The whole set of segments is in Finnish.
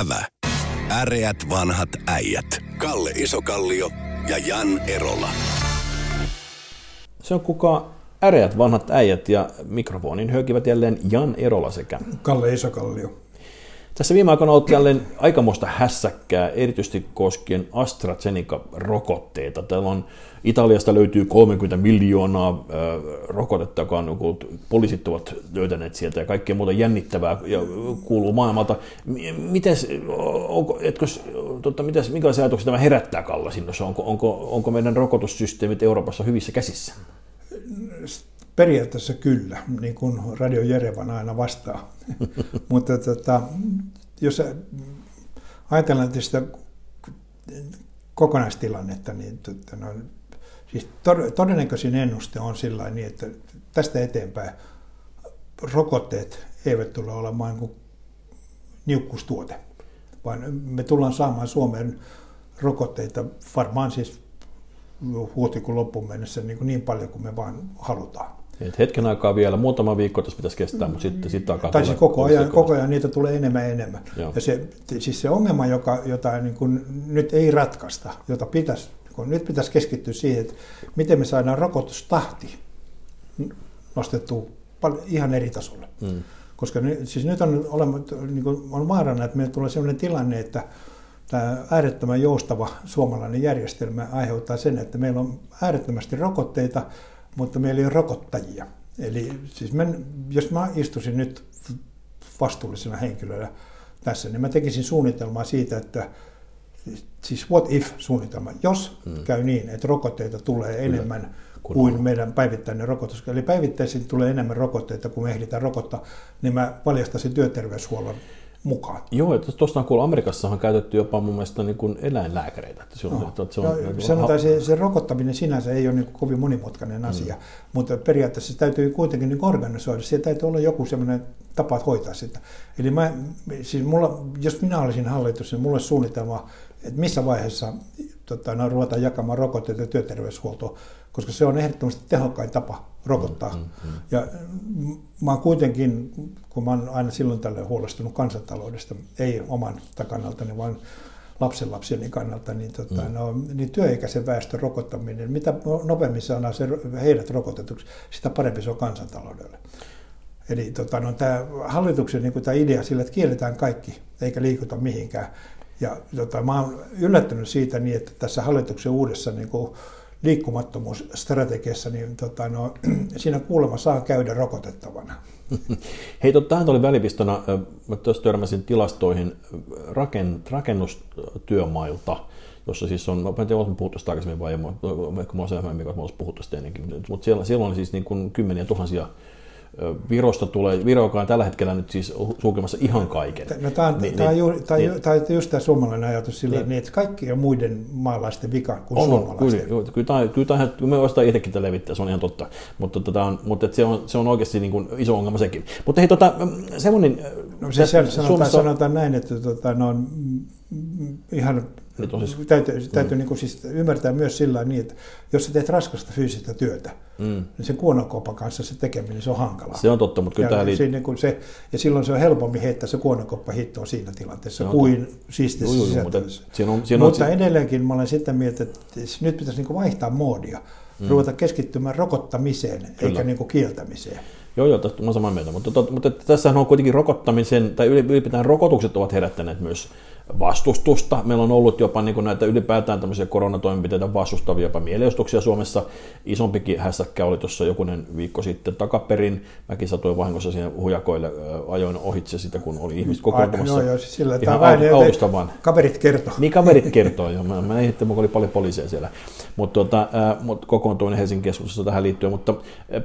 Ävä. Äreät vanhat äijät. Kalle Isokallio ja Jan Erola. Se on kuka äreät vanhat äijät ja mikrofonin höykivät jälleen Jan Erola sekä Kalle Isokallio. Tässä viime aikoina on ollut aikamoista hässäkkää, erityisesti koskien AstraZeneca-rokotteita. Täällä on, Italiasta löytyy 30 miljoonaa äh, rokotetta, joka on, poliisit ovat löytäneet sieltä ja kaikkea muuta jännittävää ja kuuluu maailmalta. Mites, onko, etkö, tota, mites, minkälaisia ajatuksia tämä herättää Kalla sinnossa? Onko, onko, onko meidän rokotussysteemit Euroopassa hyvissä käsissä? Periaatteessa kyllä, niin kuin Radio Jerevan aina vastaa. Mutta tota, jos ajatellaan tästä kokonaistilannetta, niin tota, no, siis todennäköisin ennuste on sillä niin, että tästä eteenpäin rokotteet eivät tule olemaan kuin niukkustuote, vaan me tullaan saamaan Suomeen rokotteita varmaan siis huhtikuun loppuun mennessä niin, kuin niin paljon kuin me vaan halutaan. Et hetken aikaa vielä, muutama viikko tässä pitäisi kestää, mutta sitten, sitten alkaa Tai siis koko ajan, koko ajan niitä tulee enemmän ja enemmän. Joo. Ja se, siis se ongelma, joka, jota niin kuin nyt ei ratkaista, jota pitäisi, kun nyt pitäisi keskittyä siihen, että miten me saadaan rokotustahti nostettua ihan eri tasolle. Hmm. Koska nyt, siis nyt on, niin kuin on vaarana, että meillä tulee sellainen tilanne, että tämä äärettömän joustava suomalainen järjestelmä aiheuttaa sen, että meillä on äärettömästi rokotteita, mutta meillä ei ole rokottajia. Eli siis men, jos mä istuisin nyt vastuullisena henkilönä tässä, niin mä tekisin suunnitelmaa siitä, että siis what if-suunnitelma, jos hmm. käy niin, että rokotteita tulee enemmän Kyllä. kuin meidän päivittäinen rokotus, eli päivittäisin tulee enemmän rokotteita kuin me ehditään rokottaa, niin mä valjastaisin työterveyshuollon mukaan. Joo, että tuosta on kuullut, Amerikassa on käytetty jopa mun mielestä niin kuin eläinlääkäreitä. Että se on, no. että se on, no, sanotaan, se, se rokottaminen sinänsä ei ole niin kuin kovin monimutkainen mm. asia, mutta periaatteessa se täytyy kuitenkin niin organisoida. Siellä täytyy olla joku sellainen tapa hoitaa sitä. Eli mä, siis mulla, jos minä olisin hallitus, niin mulle suunnitelma, että missä vaiheessa tota, no, ruvetaan jakamaan rokotteita ja työterveyshuoltoa, koska se on ehdottomasti tehokkain tapa rokottaa. Mm, mm, mm. Ja mä oon kuitenkin, kun mä oon aina silloin tällöin huolestunut kansantaloudesta, ei oman kannaltani, vaan lapsenlapsieni kannalta, niin, tota, mm. no, niin työikäisen väestön rokottaminen, mitä nopeammin saadaan se, heidät rokotetuksi, sitä parempi se on kansantaloudelle. Eli tota, no, tämä hallituksen niin tämä idea sillä, että kielletään kaikki eikä liikuta mihinkään. Ja tota, mä oon yllättynyt siitä niin, että tässä hallituksen uudessa niin kuin, liikkumattomuusstrategiassa, niin tota, no, siinä kuulemma saa käydä rokotettavana. Hei, tähän oli välipistona, mä tuossa törmäsin tilastoihin rakennustyömailta, jossa siis on, mä en tiedä, puhuttu tästä aikaisemmin vai ehkä mä olen sellainen, mikä mä puhuttu tästä ennenkin, mutta siellä, siellä on siis niin kuin kymmeniä tuhansia Virosta tulee, Viro, joka on tällä hetkellä nyt siis sulkemassa ihan kaiken. No, tämä on, niin, tämä on, niin, tämä niin, tämä just tämä suomalainen ajatus sillä, niin, niin, että kaikki on muiden maalaisten vika kuin on, suomalaisten. Kyllä, kyllä, tämä, kyllä, tämä, kyllä me itsekin tätä levittää, se on ihan totta, mutta, tota, on, mutta se, on, se on oikeasti niin kuin iso ongelma sekin. Mutta hei, tota, semmoinen... No, siis sanotaan, Suomessa... sanotaan näin, että tota, ne on ihan siis, täytyy, mm. täytyy niin kuin siis ymmärtää myös sillä niin, että jos sä teet raskasta fyysistä työtä, mm. niin sen kuonokopan kanssa se tekeminen se on hankalaa. Se on totta, mutta kyllä ja, tämä liittyy. Niin se, ja silloin se on helpommin heittää se kuonokoppa hittoon siinä tilanteessa kuin siistissä joo, joo, mutta, siinä on, siinä mutta on, edelleenkin mä olen sitä mieltä, että nyt pitäisi niin kuin vaihtaa moodia, mm. ruveta keskittymään rokottamiseen kyllä. eikä niin kuin kieltämiseen. Joo, joo, tästä olen samaa mieltä, mutta, mutta, mutta tässähän on kuitenkin rokottamisen, tai ylipäätään rokotukset ovat herättäneet myös vastustusta. Meillä on ollut jopa niin kuin näitä ylipäätään tämmöisiä koronatoimenpiteitä vastustavia jopa mielenosoituksia Suomessa. Isompikin hässäkkä oli tuossa jokunen viikko sitten takaperin. Mäkin satuin vahingossa siihen hujakoille, ajoin ohitse sitä, kun oli ihmiset kokoontumassa. Joo, joo, siis sillä ihan autosta vaan. Kaverit kertoo. Niin, kaverit kertoo. joo. Mä, mä että oli paljon poliiseja siellä. Mutta tuota, mut kokoontuin Helsingin keskustassa tähän liittyen. Mutta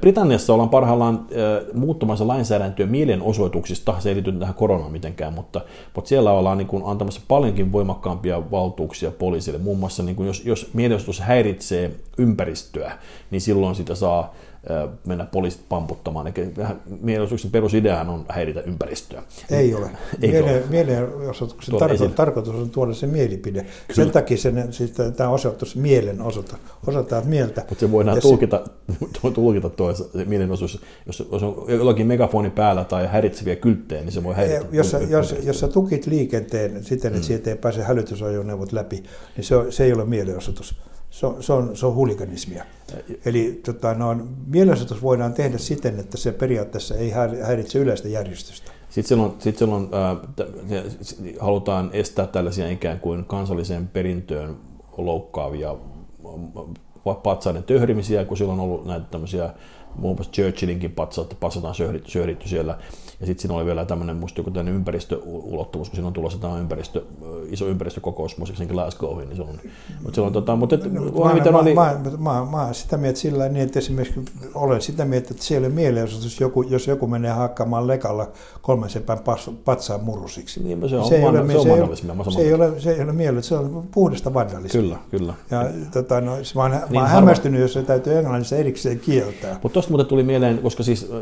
Britanniassa ollaan parhaillaan muuttamassa lainsäädäntöä mielenosoituksista. Se ei liity tähän koronaan mitenkään, mutta, mutta siellä ollaan niin kuin antamassa paljonkin voimakkaampia valtuuksia poliisille. Muun muassa niin kuin jos, jos mielenosoitus häiritsee ympäristöä, niin silloin sitä saa mennä poliisit pamputtamaan. Eli mielenosoituksen perusideahan on häiritä ympäristöä. Ei ole. Miele, mielenosoituksen tarko, tarkoitus on tuoda se mielipide. Kyllä. Sen takia sen, siis tämä osoitus mielenosoita. Osoittaa mieltä. Mutta se voidaan tulkita, se, tulkita tuo mielenosoitus. Jos, jos on jollakin megafoni päällä tai häiritseviä kylttejä, niin se voi häiritä. Jos, jos, jos sä tukit liikenteen siten, että mm. siitä ei pääse hälytysajoneuvot läpi, niin se, on, se ei ole mielenosoitus se on, se on, se on huliganismia. Eli tota, no, mielenosoitus voidaan tehdä siten, että se periaatteessa ei häiritse yleistä järjestystä. Sitten silloin, sit silloin äh, halutaan estää tällaisia ikään kuin kansalliseen perintöön loukkaavia patsaiden töhrimisiä, kun silloin on ollut näitä tämmöisiä muun muassa Churchillinkin patsat, patsataan söhritty, söhritty siellä. Ja sitten siinä oli vielä tämmöinen, musta joku tämmöinen ympäristöulottuvuus, kun siinä on tulossa tämä ympäristö, iso ympäristökokous muistaakseni Glasgowin, niin se on. Mutta silloin, tota, mutta et, no, mä, mä, oli... mä, mä, mä, mä, sitä mieltä sillä niin, että esimerkiksi olen sitä mieltä, että siellä mielenosoitus, joku, jos joku menee hakkaamaan lekalla kolmen sepän patsaan murusiksi. Niin, se on, se ei ole, se, se, ei ole, se ei ole miele, se on puhdasta vandalismia. Kyllä, kyllä. Ja tota, no, oon, niin mä oon hämmästynyt, jos se täytyy englannissa erikseen kieltää. Mutta tuosta muuten tuli mieleen, koska siis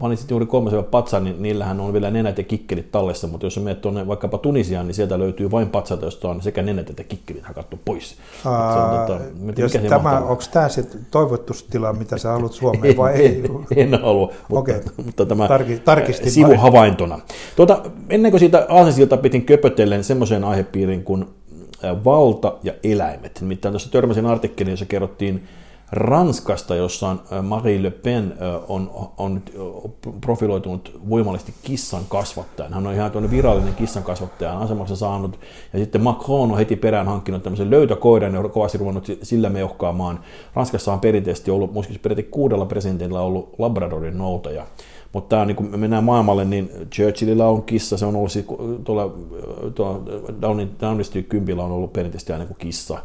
mainitsit juuri kolmasen patsaan, niin niillähän on vielä nenät ja kikkelit tallessa, mutta jos menet tuonne vaikkapa Tunisiaan, niin sieltä löytyy vain patsata, josta on sekä nenät että kikkelit hakattu pois. Aa, tota, jos tämä, onko tämä se toivotustila, mitä sä haluat Suomeen vai ei? en, en halua, mutta, okay. mutta tämä Tarki, tarkistin sivuhavaintona. Tuota, ennen kuin siitä aasinsilta pitin köpötellen semmoisen aihepiirin kuin valta ja eläimet. Nimittäin tuossa törmäsin artikkelin, jossa kerrottiin Ranskasta, jossa Marie Le Pen on, on profiloitunut voimallisesti kissan kasvattajan. Hän on ihan tuonne virallinen kissan kasvattajan asemassa saanut. Ja sitten Macron on heti perään hankkinut tämmöisen löytökoiran ja on kovasti ruvennut sillä meuhkaamaan. Ranskassa on perinteisesti ollut, muistaakseni periaatteessa kuudella presidentillä ollut Labradorin noutaja. Mutta tämä, niin kun me mennään maailmalle, niin Churchillilla on kissa, se on ollut tuolla, tuolla Downing, Street kympillä on ollut perinteisesti aina kuin kissa.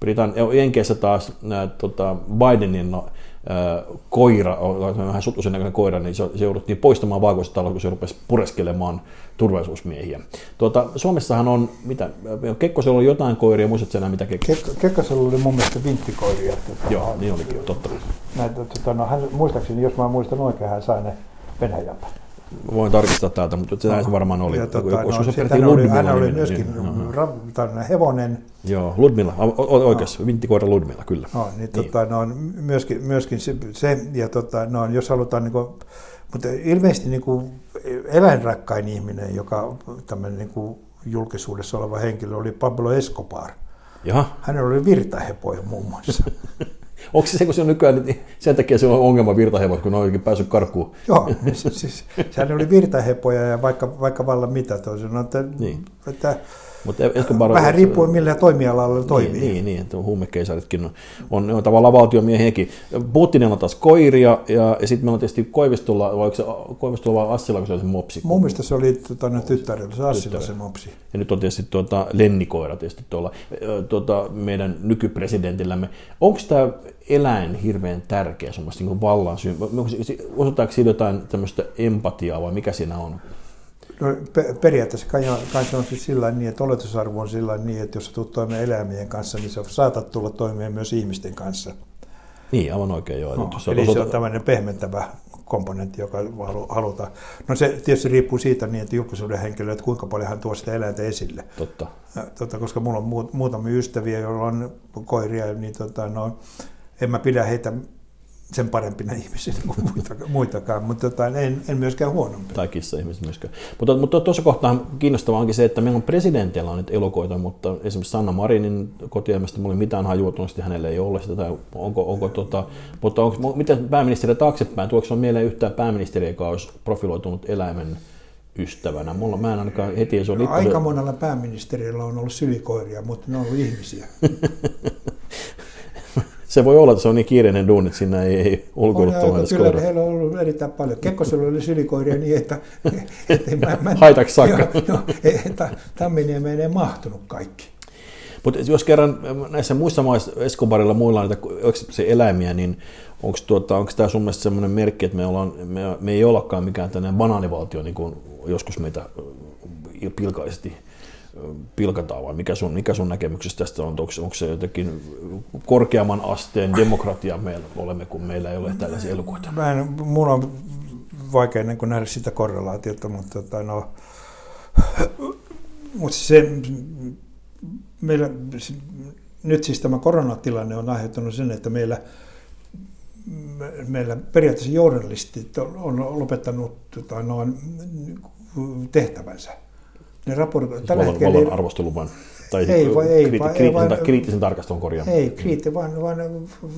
Britannia, Jenkeissä taas nää, tota, Bidenin no, ää, koira, vähän sutuisen näköinen koira, niin se, se jouduttiin poistamaan valkoisesta taloa, kun se rupesi pureskelemaan turvallisuusmiehiä. Tuota, Suomessahan on, mitä, Kekkosella on jotain koiria, muistatko enää mitä Kekkosella? Kek- Kekkosella oli mun mielestä vinttikoiria. Tota, Joo, niin olikin, totta. Näitä, tota, no, hän, muistaakseni, jos mä muistan oikein, hän sai ne Venäjältä voin tarkistaa täältä, mutta se no, varmaan oli. Ja, tota, joku, no, se hän, oli, hän oli myöskin niin, hevonen. Joo, Ludmilla, oikeassa, no. vinttikoira Ludmilla, kyllä. No, niin, niin. Tota, no, myöskin, myöskin se, se ja tota, no, jos halutaan, niin kuin, mutta ilmeisesti niin kuin, eläinrakkain ihminen, joka tämmöinen niin kuin, julkisuudessa oleva henkilö oli Pablo Escobar. Jaha. Hänellä oli virtahepoja muun muassa. Onko se se, kun se on nykyään, niin sen takia se on ongelma virtahevot, kun ne on oikein päässyt karkuun? Joo, siis, sehän oli virtahepoja ja vaikka, vaikka vallan mitä toisin. Että, niin. että mutta Escobar, Vähän riippuen millä toimialalla niin, toimii. Niin, niin että huumekeisaritkin on, on, on tavallaan valtiomiehiäkin. Putinilla on taas koiria ja, ja sitten meillä on tietysti Koivistolla, vai se Koivistolla vai Assilla, kun se oli se mopsi? Mun mielestä se oli tuota, no, tyttärillä, se Assilla se mopsi. Ja nyt on tietysti tuota, lennikoira tietysti tuolla tuota, meidän nykypresidentillämme. Onko tämä eläin hirveän tärkeä semmoista niin vallan syy? Osoittaako siinä jotain tämmöistä empatiaa vai mikä siinä on? No, periaatteessa kai, kai se on siis sillä niin, että oletusarvo on sillä niin, että jos tulet toimeen eläimien kanssa, niin sä saatat tulla toimeen myös ihmisten kanssa. Niin, aivan oikein joo. No, eli osoita... se on tämmöinen pehmentävä komponentti, joka halutaan. No se tietysti riippuu siitä niin, että julkisuuden henkilö, että kuinka paljon hän tuo sitä eläintä esille. Totta. Ja, tota, koska mulla on muutamia ystäviä, joilla on koiria, niin tota, no, en mä pidä heitä sen parempina ihmisinä kuin muitakaan, mutta tota, en, en myöskään huonompi. Tai kissa-ihmiset myöskään. Mutta, mutta tuossa kohtaa kiinnostavaa onkin se, että meillä on presidentillä on nyt elokoita, mutta esimerkiksi Sanna Marinin kotielämästä mulla ei mitään että hänelle ei ole sitä, tai onko, onko tota, mutta onko, miten pääministeri taaksepäin, tuoksi on mieleen yhtään pääministeri, joka olisi profiloitunut eläimen ystävänä. Mulla mä en ainakaan heti, se oli... No, aika monella pääministerillä on ollut sylikoiria, mutta ne on ollut ihmisiä. Se voi olla, että se on niin kiireinen duuni, että siinä ei, ei ulkoiluttaa edes Kyllä heillä on ollut erittäin paljon. Kekkosella oli sylikoiria niin, että... että mä, mä, Haitaksi saakka. Joo, joo, että Tamminiemeen ei mahtunut kaikki. Mutta jos kerran näissä muissa maissa, Escobarilla muilla on se eläimiä, niin onko tuota, tämä sun mielestä sellainen merkki, että me, ollaan, me, me ei ollakaan mikään tämmöinen banaanivaltio, niin kuin joskus meitä pilkaisesti pilkataan vai mikä sun, mikä sun näkemyksessä tästä on? Onko, onko se jotenkin korkeamman asteen demokratia meillä olemme, kun meillä ei ole tällaisia elukoita? Mä en, mulla on vaikea niin nähdä sitä korrelaatiota, mutta tota, no, mutta se, meillä, nyt siis tämä koronatilanne on aiheuttanut sen, että meillä, meillä periaatteessa journalistit on lopettanut tota, noin, tehtävänsä. Ne raportoivat tällä hetkellä... Vallan arvosteluvan tai ei, vai, ei, kriitti, vai, kriittisen, vai, kriittisen tarkastelun korjaa. Ei, kriitti, vaan, vaan,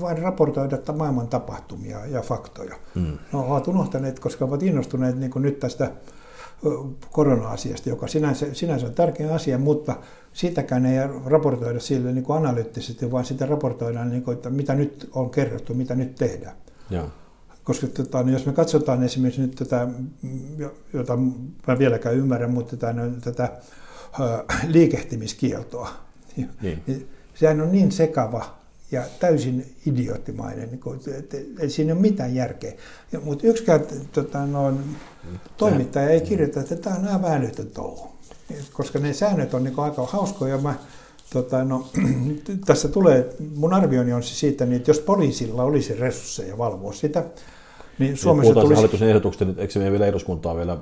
vaan raportoida maailman tapahtumia ja faktoja. Hmm. No, ovat unohtaneet, koska ovat innostuneet niin nyt tästä korona-asiasta, joka sinänsä, sinänsä on tärkeä asia, mutta sitäkään ei raportoida sille niin kuin analyyttisesti, vaan sitä raportoidaan, niin kuin, että mitä nyt on kerrottu, mitä nyt tehdään. Ja. Koska tota, niin jos me katsotaan esimerkiksi nyt tätä, jota mä vieläkään ymmärrän, mutta tätä, tätä äh, liikehtimiskieltoa, niin. niin sehän on niin sekava ja täysin idioottimainen, niin kuin, että, että siinä ei ole mitään järkeä. Mutta yksikään tota, noin, toimittaja ei kirjoita, että tämä on nämä touhu. Koska ne säännöt on niin aika hauskoja. Mä, tota, no, tässä tulee, mun arvioni on siis siitä, niin, että jos poliisilla olisi resursseja valvoa sitä, niin Suomessa tulisi... hallituksen ehdotukset, niin eikö se vielä eduskuntaa vielä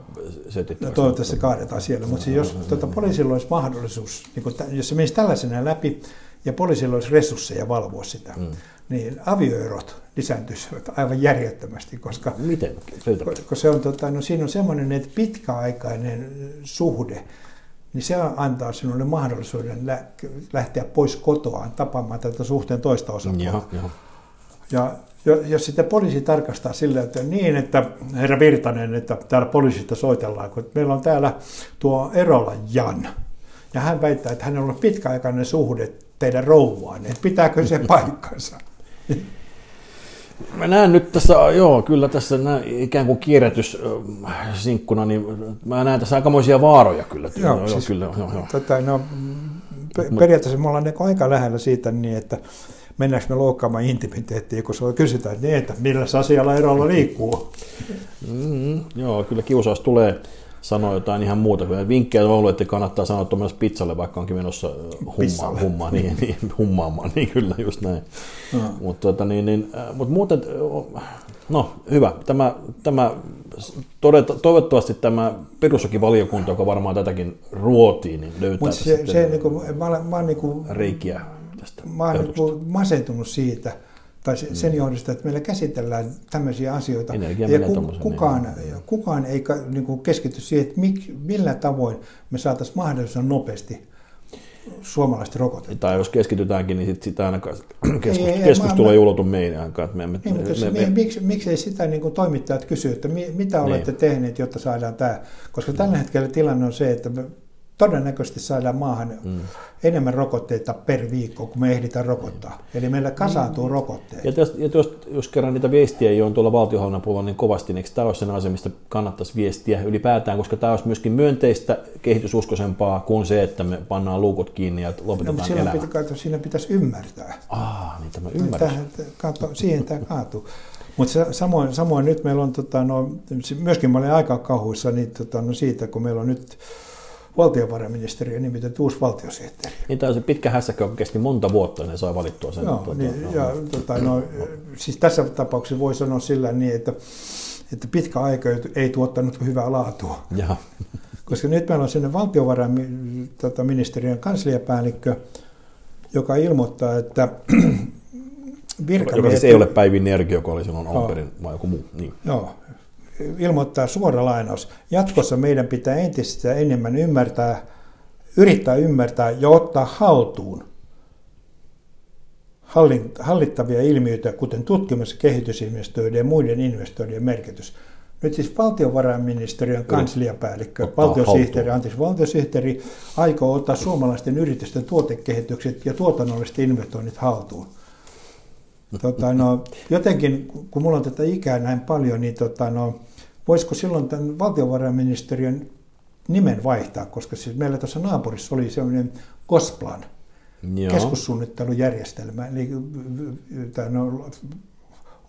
setittää? No, toivottavasti se kaadetaan siellä, mutta siis jos tuota, poliisilla olisi mahdollisuus, niin kun, jos se menisi tällaisena läpi ja poliisilla olisi resursseja valvoa sitä, mm. niin avioerot lisääntyisivät aivan järjettömästi, koska, Miten? koska se on, tota, no, siinä on semmoinen, että pitkäaikainen suhde, niin se antaa sinulle mahdollisuuden lähteä pois kotoaan tapaamaan tätä suhteen toista osapuolta. Ja jos sitten poliisi tarkastaa sillä, että niin, että herra Virtanen, että täällä poliisista soitellaan, kun meillä on täällä tuo Erola Jan, ja hän väittää, että hänellä on pitkäaikainen suhde teidän rouvaan, että pitääkö se paikkansa? Mä näen nyt tässä, joo, kyllä tässä näin, ikään kuin kierrätysinkkuna, niin mä näen tässä aikamoisia vaaroja kyllä. Joo, joo, siis, kyllä, joo, joo. Tota, no, periaatteessa me ollaan niinku aika lähellä siitä niin, että mennäänkö me loukkaamaan intimiteettiä, kun se kysytään, niin, että millä asialla erolla liikkuu. Mm, joo, kyllä kiusaus tulee sanoa jotain ihan muuta. Vinkkejä on ollut, että kannattaa sanoa tuommoisessa pizzalle, vaikka onkin menossa hummaa, hummaa niin, niin, hummaamaan, niin kyllä just näin. No. Mutta tota, niin, niin, mut muuten, no hyvä, tämä, tämä todeta, toivottavasti tämä perustuslakivaliokunta, joka varmaan tätäkin ruotii, niin löytää Mut se, se, niin kuin, mä, mä, mä niin kuin, reikiä tästä Mä oon niin masentunut siitä, tai sen mm. johdosta, että meillä käsitellään tämmöisiä asioita. Energia ja ku, kukaan, niin. kukaan ei niin kuin keskity siihen, että mik, millä tavoin me saataisiin mahdollisimman nopeasti suomalaiset rokotetta. Tai jos keskitytäänkin, niin sit sitä ainakaan keskustelu, ei, keskustelu ei ulotu meidän aikaan. Me, me, ei, me, me, me, miksi, miksei sitä niin kuin toimittajat kysy, että mi, mitä niin. olette tehneet, jotta saadaan tämä? Koska tällä hetkellä tilanne on se, että todennäköisesti saadaan maahan mm. enemmän rokotteita per viikko, kun me ehditään rokottaa. Eli meillä kasaantuu mm. rokotteet. Ja, jos, ja jos, jos kerran niitä viestiä ei ole tuolla valtiohallinnon puolella niin kovasti, niin eikö tämä olisi sen asia, mistä kannattaisi viestiä ylipäätään, koska tämä olisi myöskin myönteistä kehitysuskoisempaa kuin se, että me pannaan luukut kiinni ja lopetetaan no, siinä, pitä, siinä pitäisi ymmärtää. Ah, niin tämä ymmärrys. Kato, siihen tämä kaatuu. Mutta samoin, samoin nyt meillä on, tota, no, myöskin mä olin aika kauhuissa niin, tota, no, siitä, kun meillä on nyt valtiovarainministeriö nimitetty uusi valtiosihteeri. Niin tämä on se pitkä hässäkkä, joka kesti monta vuotta, ja ne sai valittua sen. Joo, tuota, niin, no. ja, tota, no, siis tässä tapauksessa voi sanoa sillä niin, että, että pitkä aika ei tuottanut hyvää laatua. Ja. Koska nyt meillä on sinne valtiovarainministeriön kansliapäällikkö, joka ilmoittaa, että virkamiehet... Joka siis ei ole Päivi Nergi, joka oli silloin alun perin, vai joku muu. Niin. Joo, ilmoittaa suora lainaus. Jatkossa meidän pitää entistä enemmän ymmärtää, yrittää ymmärtää ja ottaa haltuun hallittavia ilmiöitä, kuten tutkimus- ja kehitysinvestointien ja muiden investointien merkitys. Nyt siis valtiovarainministeriön kansliapäällikkö, valtiosihteeri, anteeksi, valtiosihteeri aikoo ottaa suomalaisten yritysten tuotekehitykset ja tuotannolliset investoinnit haltuun. Tota, no, jotenkin, kun mulla on tätä ikää näin paljon, niin tota, no, voisiko silloin tämän valtiovarainministeriön nimen vaihtaa, koska siis meillä tuossa naapurissa oli sellainen Gosplan Joo. keskussuunnittelujärjestelmä, eli no,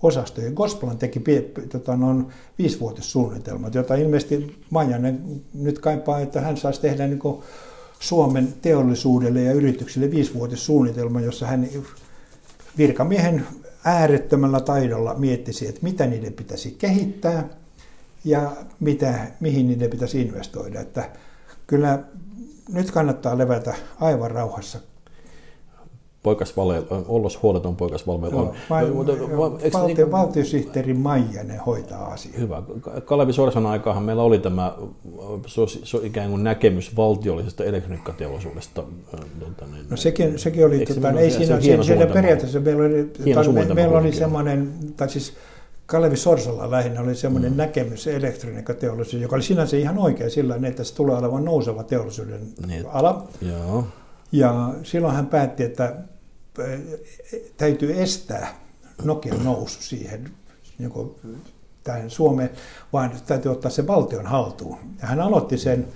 osasto. Ja Gosplan teki tota, noin viisivuotissuunnitelmat, jota ilmeisesti Majanen nyt kaipaa, että hän saisi tehdä niin Suomen teollisuudelle ja yrityksille viisivuotissuunnitelma, jossa hän virkamiehen äärettömällä taidolla miettisi, että mitä niiden pitäisi kehittää ja mitä, mihin niiden pitäisi investoida. Että kyllä nyt kannattaa levätä aivan rauhassa poikasvale, ollos huoleton poikasvalme on. Valtio, niin, valtiosihteeri Maijanen hoitaa asiaa. Hyvä. Kalevi Sorsan aikaahan meillä oli tämä so, so, ikään kuin näkemys valtiollisesta elektroniikkateollisuudesta. Tuota, niin, no sekin, sekin oli, tota, ei siinä, siinä, siinä periaatteessa meillä oli, me, meillä oli semmoinen, tai siis Kalevi Sorsalla lähinnä oli semmoinen mm. näkemys elektroniikkateollisuus, joka oli sinänsä ihan oikea sillä että se tulee olevan nouseva teollisuuden niin. ala. Joo. Ja silloin hän päätti, että täytyy estää Nokian nousu siihen niin tähän Suomeen, vaan täytyy ottaa se valtion haltuun. Ja hän aloitti sen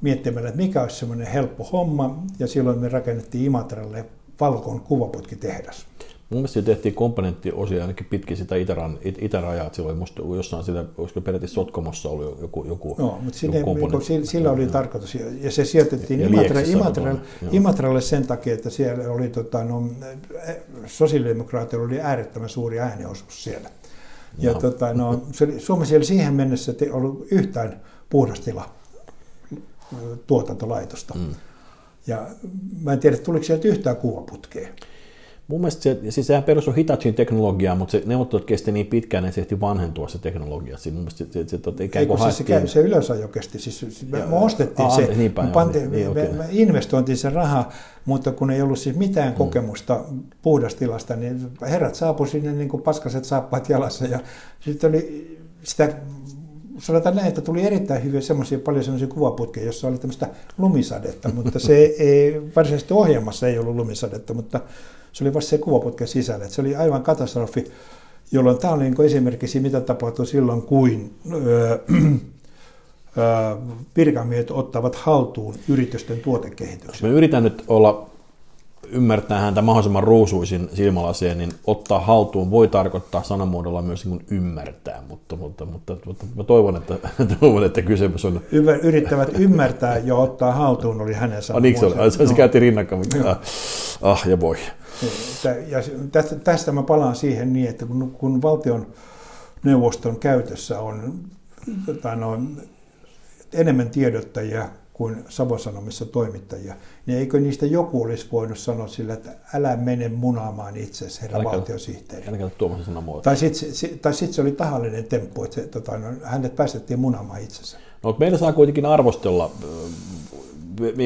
miettimällä, että mikä olisi semmoinen helppo homma, ja silloin me rakennettiin Imatralle Valkon kuvaputkitehdas. Mun mielestä tehtiin komponenttiosia ainakin pitkin sitä itäran, it, itärajaa, että silloin musta jossain sitä, olisiko periaatteessa Sotkomossa oli joku, joku, Joo, mutta sinne, joku komponentti. Sillä, sillä oli tarkoitus, ja se sijoitettiin Imatra, Imatralle, Imatralle sen takia, että siellä oli, tota, no, sosiaalidemokraatilla oli äärettömän suuri ääniosuus siellä. Ja tota, no, se oli, Suomessa ei oli siihen mennessä ollut yhtään puhdastila tuotantolaitosta. Mm. Ja mä en tiedä, tuliko sieltä yhtään kuvaputkea. Mun mielestä se, siis sehän perustuu Hitachin teknologiaan, mutta se neuvottelut kesti niin pitkään, että se ehti vanhentua se teknologia. Siinä mun mielestä se, se, se, se, ikään kuin siis se, se ylösajo kesti, siis me ja, ostettiin aa, se, niin päin, me, pantiin, niin, me, okay. me investointiin se raha, mutta kun ei ollut siis mitään mm. kokemusta puhdastilasta, niin herrat saapuivat sinne niin kuin paskaset saappaat jalassa ja sitten oli sitä sanotaan näin, että tuli erittäin hyviä semmoisia, paljon semmoisia kuvaputkeja, jossa oli tämmöistä lumisadetta, mutta se ei, varsinaisesti ohjelmassa ei ollut lumisadetta, mutta se oli vasta se kuvaputken sisällä. Että se oli aivan katastrofi, jolloin tämä oli niin esimerkki siitä, mitä tapahtui silloin, kuin öö, virkamiehet ottavat haltuun yritysten tuotekehityksen. Mä yritän nyt olla ymmärtää häntä mahdollisimman ruusuisin silmälaseen, niin ottaa haltuun voi tarkoittaa sanamuodolla myös niin ymmärtää, mutta, mutta, mutta, mutta mä toivon, että, toivon, että kysymys on... Yrittävät ymmärtää ja ottaa haltuun oli hänen sanamuodollaan. Ah, niin se, oli. se, se käytiin rinnakkain, mutta ah, ah ja voi. Ja tästä, tästä mä palaan siihen niin, että kun, kun valtion neuvoston käytössä on tai no, enemmän tiedottajia kuin Savosanomissa toimittajia, niin eikö niistä joku olisi voinut sanoa sillä, että älä mene munaamaan itsesi, herra älä valtiosihteeri. Älä Tuomas sanamuoto. Tai sitten tai sit se oli tahallinen temppu, että se, tota, no, hänet päästettiin munaamaan itsensä. No, meillä saa kuitenkin arvostella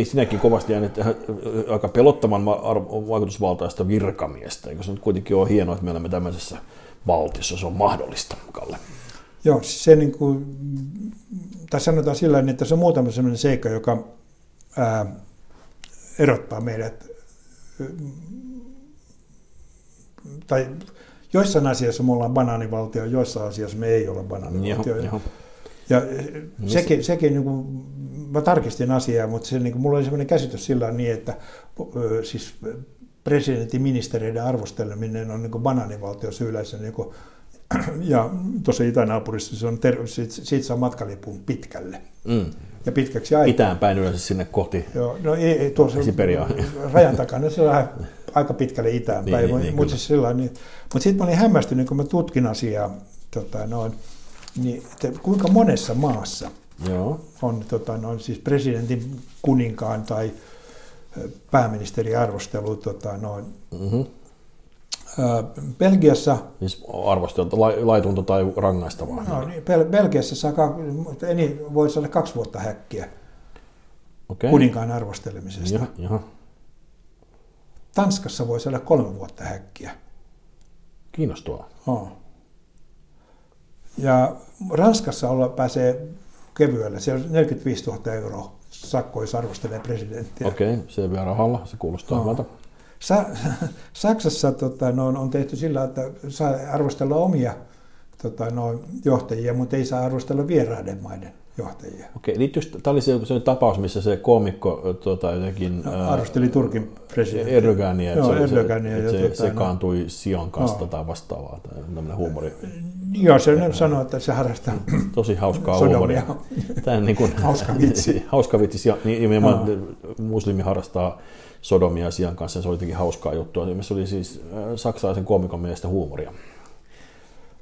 sinäkin kovasti jäänyt aika pelottavan vaikutusvaltaista virkamiestä. Eikö se nyt kuitenkin ole hienoa, että me olemme tämmöisessä valtiossa, se on mahdollista, Kalle? Joo, se niin kuin, tai sanotaan sillä tavalla, että se on muutama sellainen seikka, joka ää, erottaa meidät, tai joissain asioissa me ollaan banaanivaltio, joissain asioissa me ei olla banaanivaltio. Joo, joo. Ja sekin, sekin niin kuin, mä tarkistin asiaa, mutta se, niin kuin, mulla oli sellainen käsitys sillä niin, että siis presidentin ministereiden arvosteleminen on niin banaanivaltiossa yleensä niin kuin, ja tuossa itänaapurissa se on ter- siitä, siitä saa matkalipun pitkälle. Mm. Ja pitkäksi aikaa. Itään päin yleensä sinne kohti Joo, no ei, ei tuossa rajan takana se on aika pitkälle itään päin. Niin, niin, mutta siis niin, mut sitten mä olin hämmästynyt, kun mä tutkin asiaa, tota, noin, niin, että kuinka monessa maassa Joo. on tota, noin, siis presidentin kuninkaan tai pääministeri arvostelu tota, noin, mm-hmm. Belgiassa... Siis arvosteltu laitunta tai rangaistavaa? No, niin, Bel- Belgiassa saa, eni, voi saada kaksi vuotta häkkiä okay. kuninkaan arvostelemisesta. Jaha, jaha. Tanskassa voi saada kolme vuotta häkkiä. Kiinnostavaa. Oh. Ja Ranskassa olla, pääsee kevyellä, se on 45 000 euroa sakko, jos arvostelee presidenttiä. Okei, okay, se vielä rahalla, se kuulostaa no. hyvältä. Sa- Saksassa tota, no, on tehty sillä, että saa arvostella omia tota, no, johtajia, mutta ei saa arvostella vieraiden maiden johtajia. Okei, liittyykö, tämä oli se, se tapaus, missä se koomikko tuota, jotenkin... No, arvosteli Turkin presidentti. Erdogania, että Joo, se, Erdogania, se, ja, se, tuota, se sekaantui no, Sion kanssa no. tai vastaavaa, tai tämmöinen huumori. Joo, se sanoo, että se harrastaa Tosi hauskaa huumoria. Tämä on niin kuin, hauska vitsi. hauska vitsi. Ja nimenomaan no. muslimi harrastaa sodomia sian kanssa. Se oli jotenkin hauskaa juttua. Se oli siis saksalaisen koomikon mielestä huumoria.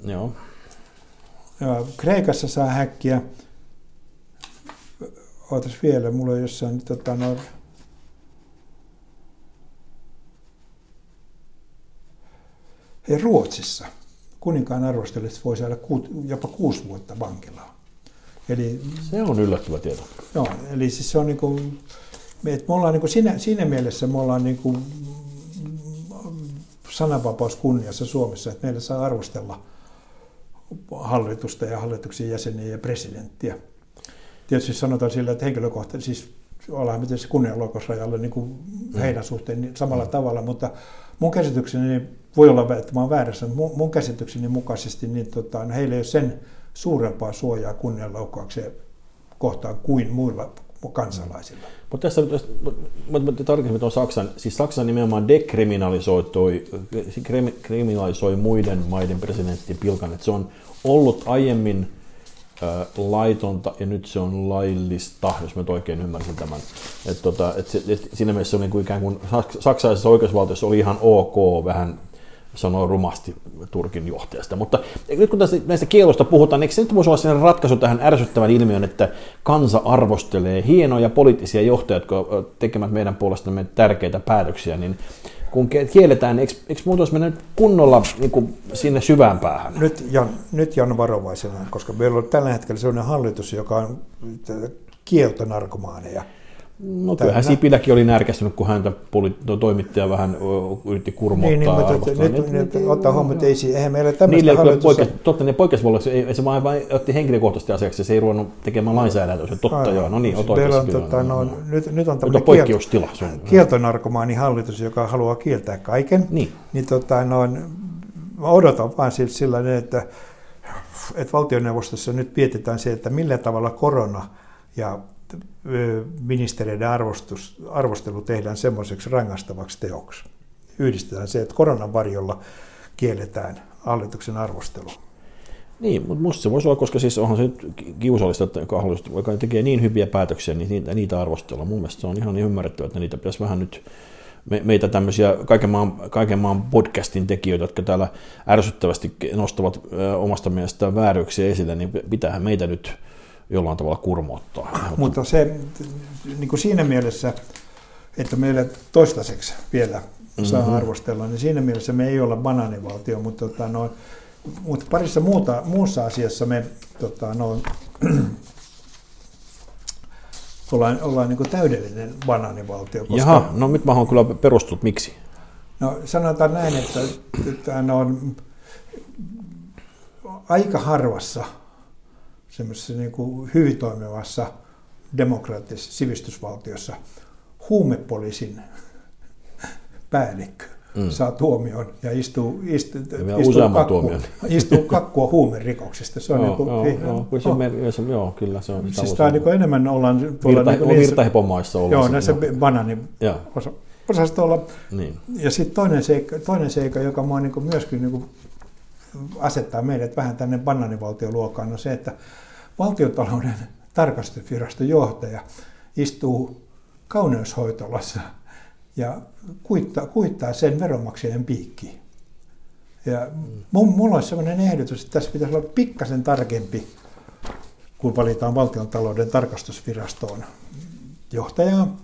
Joo. Kreikassa saa häkkiä. Ootas vielä, mulla on jossain tota, no, Hei, Ruotsissa kuninkaan arvostelut voi saada jopa kuusi vuotta vankilaa. Eli, se on yllättävä tieto. Joo, eli siis se on niin kuin, me, me ollaan niin kuin siinä, siinä mielessä me ollaan niin kuin sananvapaus kunniassa Suomessa, että meillä saa arvostella hallitusta ja hallituksen jäseniä ja presidenttiä. Tietysti sanotaan sillä, että henkilökohtaisesti, siis ollaan miten se kunnianloukausrajalle niin kuin mm. heidän suhteen niin samalla mm. tavalla, mutta mun käsitykseni voi olla, että mä oon väärässä, mutta mun käsitykseni mukaisesti niin tota, no heillä ei ole sen suurempaa suojaa kunnianloukkaukseen kohtaan kuin muilla kansalaisilla. Mutta tässä mutta tarkemmin tuon Saksan, siis Saksa nimenomaan dekriminalisoi, kriminalisoi muiden maiden presidentti Pilkan, että se on ollut aiemmin laitonta ja nyt se on laillista, jos mä oikein ymmärsin tämän. Et tota, et se, et siinä mielessä on niin kuin ikään kuin saksalaisessa oikeusvaltiossa oli ihan ok vähän sanoo rumasti Turkin johtajasta. Mutta nyt kun tästä, näistä kielosta puhutaan, eikö se nyt voisi olla sellainen ratkaisu tähän ärsyttävän ilmiön, että kansa arvostelee hienoja poliittisia johtajia, jotka tekevät meidän puolestamme tärkeitä päätöksiä, niin kun kielletään, niin eikö, eikö muuta olisi mennä kunnolla niin kuin sinne syvään päähän? Nyt Jan, nyt Jan varovaisena, koska meillä on tällä hetkellä sellainen hallitus, joka on kieltonarkomaaneja. No kyllähän Sipiläkin oli närkästynyt, kun häntä poli- toimittaja vähän yritti kurmottaa. Niin, niin mutta nyt, nyt, nyt ottaa huomioon, että ei, eihän meillä tämmöistä Niille hallitusta... Poikkeus, totta, ne poikkeusvuoloksi, ei, se vaan, vain otti henkilökohtaisesti asiaksi, se ei ruvennut tekemään lainsäädäntöä, se totta Aivan. joo, no niin, ot on, tota, no, no, nyt, nyt on tämmöinen poikkeustila. kieltonarkomaani hallitus, joka haluaa kieltää kaiken. Niin. niin tota, no, mä odotan vaan sillä että, että valtioneuvostossa nyt pietetään se, että millä tavalla korona ja ministereiden arvostus, arvostelu tehdään semmoiseksi rangaistavaksi teoksi. Yhdistetään se, että koronan varjolla kielletään hallituksen arvostelu. Niin, mutta musta se voisi olla, koska siis onhan se nyt kiusallista, että hallitus, vaikka tekee niin hyviä päätöksiä, niin niitä, niitä arvostellaan. Mun mielestä se on ihan niin ymmärrettävä, että niitä pitäisi vähän nyt me, meitä tämmöisiä kaiken maan, kaiken maan podcastin tekijöitä, jotka täällä ärsyttävästi nostavat ö, omasta mielestään vääryyksiä esille, niin pitäähän meitä nyt jollain tavalla kurmoittaa. Mutta se niin kuin siinä mielessä, että meillä toistaiseksi vielä saa mm-hmm. arvostella, niin siinä mielessä me ei olla banaanivaltio, mutta, tota, no, mutta parissa muuta, muussa asiassa me tota, no, ollaan, ollaan niin kuin täydellinen banaanivaltio. Koska, Jaha, no nyt mä oon kyllä perustunut, miksi? No sanotaan näin, että, että no, aika harvassa semmoisessa niin kuin hyvin toimivassa demokraattisessa sivistysvaltiossa huumepoliisin päällikkö mm. saa tuomion ja istuu, istuu, istuu, kakku, istuu kakkua huumerikoksista. Se on joo, niin kuin, joo, joo, se, oh. se, joo, kyllä se on. Siis tämä niin enemmän ollaan tuolla... Virta, niin virtahepomaissa ollaan. Joo, näissä banaanin osa, osastolla. Niin. Ja sitten toinen seikka, toinen seikka, joka mua niin myöskin niin asettaa meidät vähän tänne banaanivaltioluokkaan, on se, että valtiotalouden tarkastusviraston johtaja istuu kauneushoitolassa ja kuittaa, kuittaa sen veronmaksajien piikkiin. Ja mulla olisi sellainen ehdotus, että tässä pitäisi olla pikkasen tarkempi, kun valitaan valtiontalouden tarkastusvirastoon johtajaa,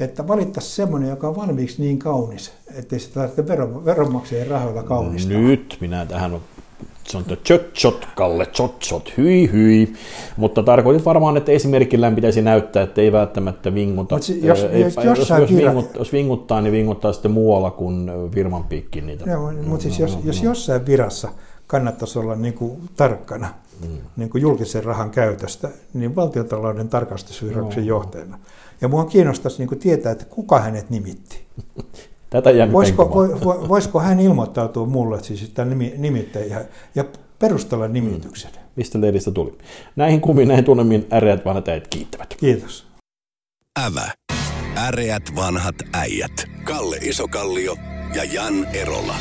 että valittaisiin semmoinen, joka on valmiiksi niin kaunis, ettei sitä tarvitse veronmaksajien rahoilla kaunistaa. Nyt minä tähän se on tjötshot, Kalle, tjötshot, hyi hyi. Mutta tarkoitit varmaan, että esimerkillä pitäisi näyttää, että ei välttämättä vinguta. Jos, jos, ei, jos, jos, jos, vingut, jos vinguttaa, niin vinguttaa sitten muualla kuin firman piikkiin niitä. Joo, no, mutta siis no, jos, no, jos jossain virassa kannattaisi olla niin kuin tarkkana mm. niin kuin julkisen rahan käytöstä, niin valtiotalouden tarkastusviraston no. johtajana. Ja mua kiinnostaisi niin kuin tietää, että kuka hänet nimitti. Tätä voisiko, vo, voisiko hän ilmoittautua mulle siis tämän nimittäin ja, ja perustella nimityksen? Mm. Mistä leidistä tuli? Näihin kuviin, näihin tunnelmiin äreät vanhat äijät kiittävät. Kiitos. Ävä. Äreät vanhat äijät. Kalle Isokallio ja Jan Erola.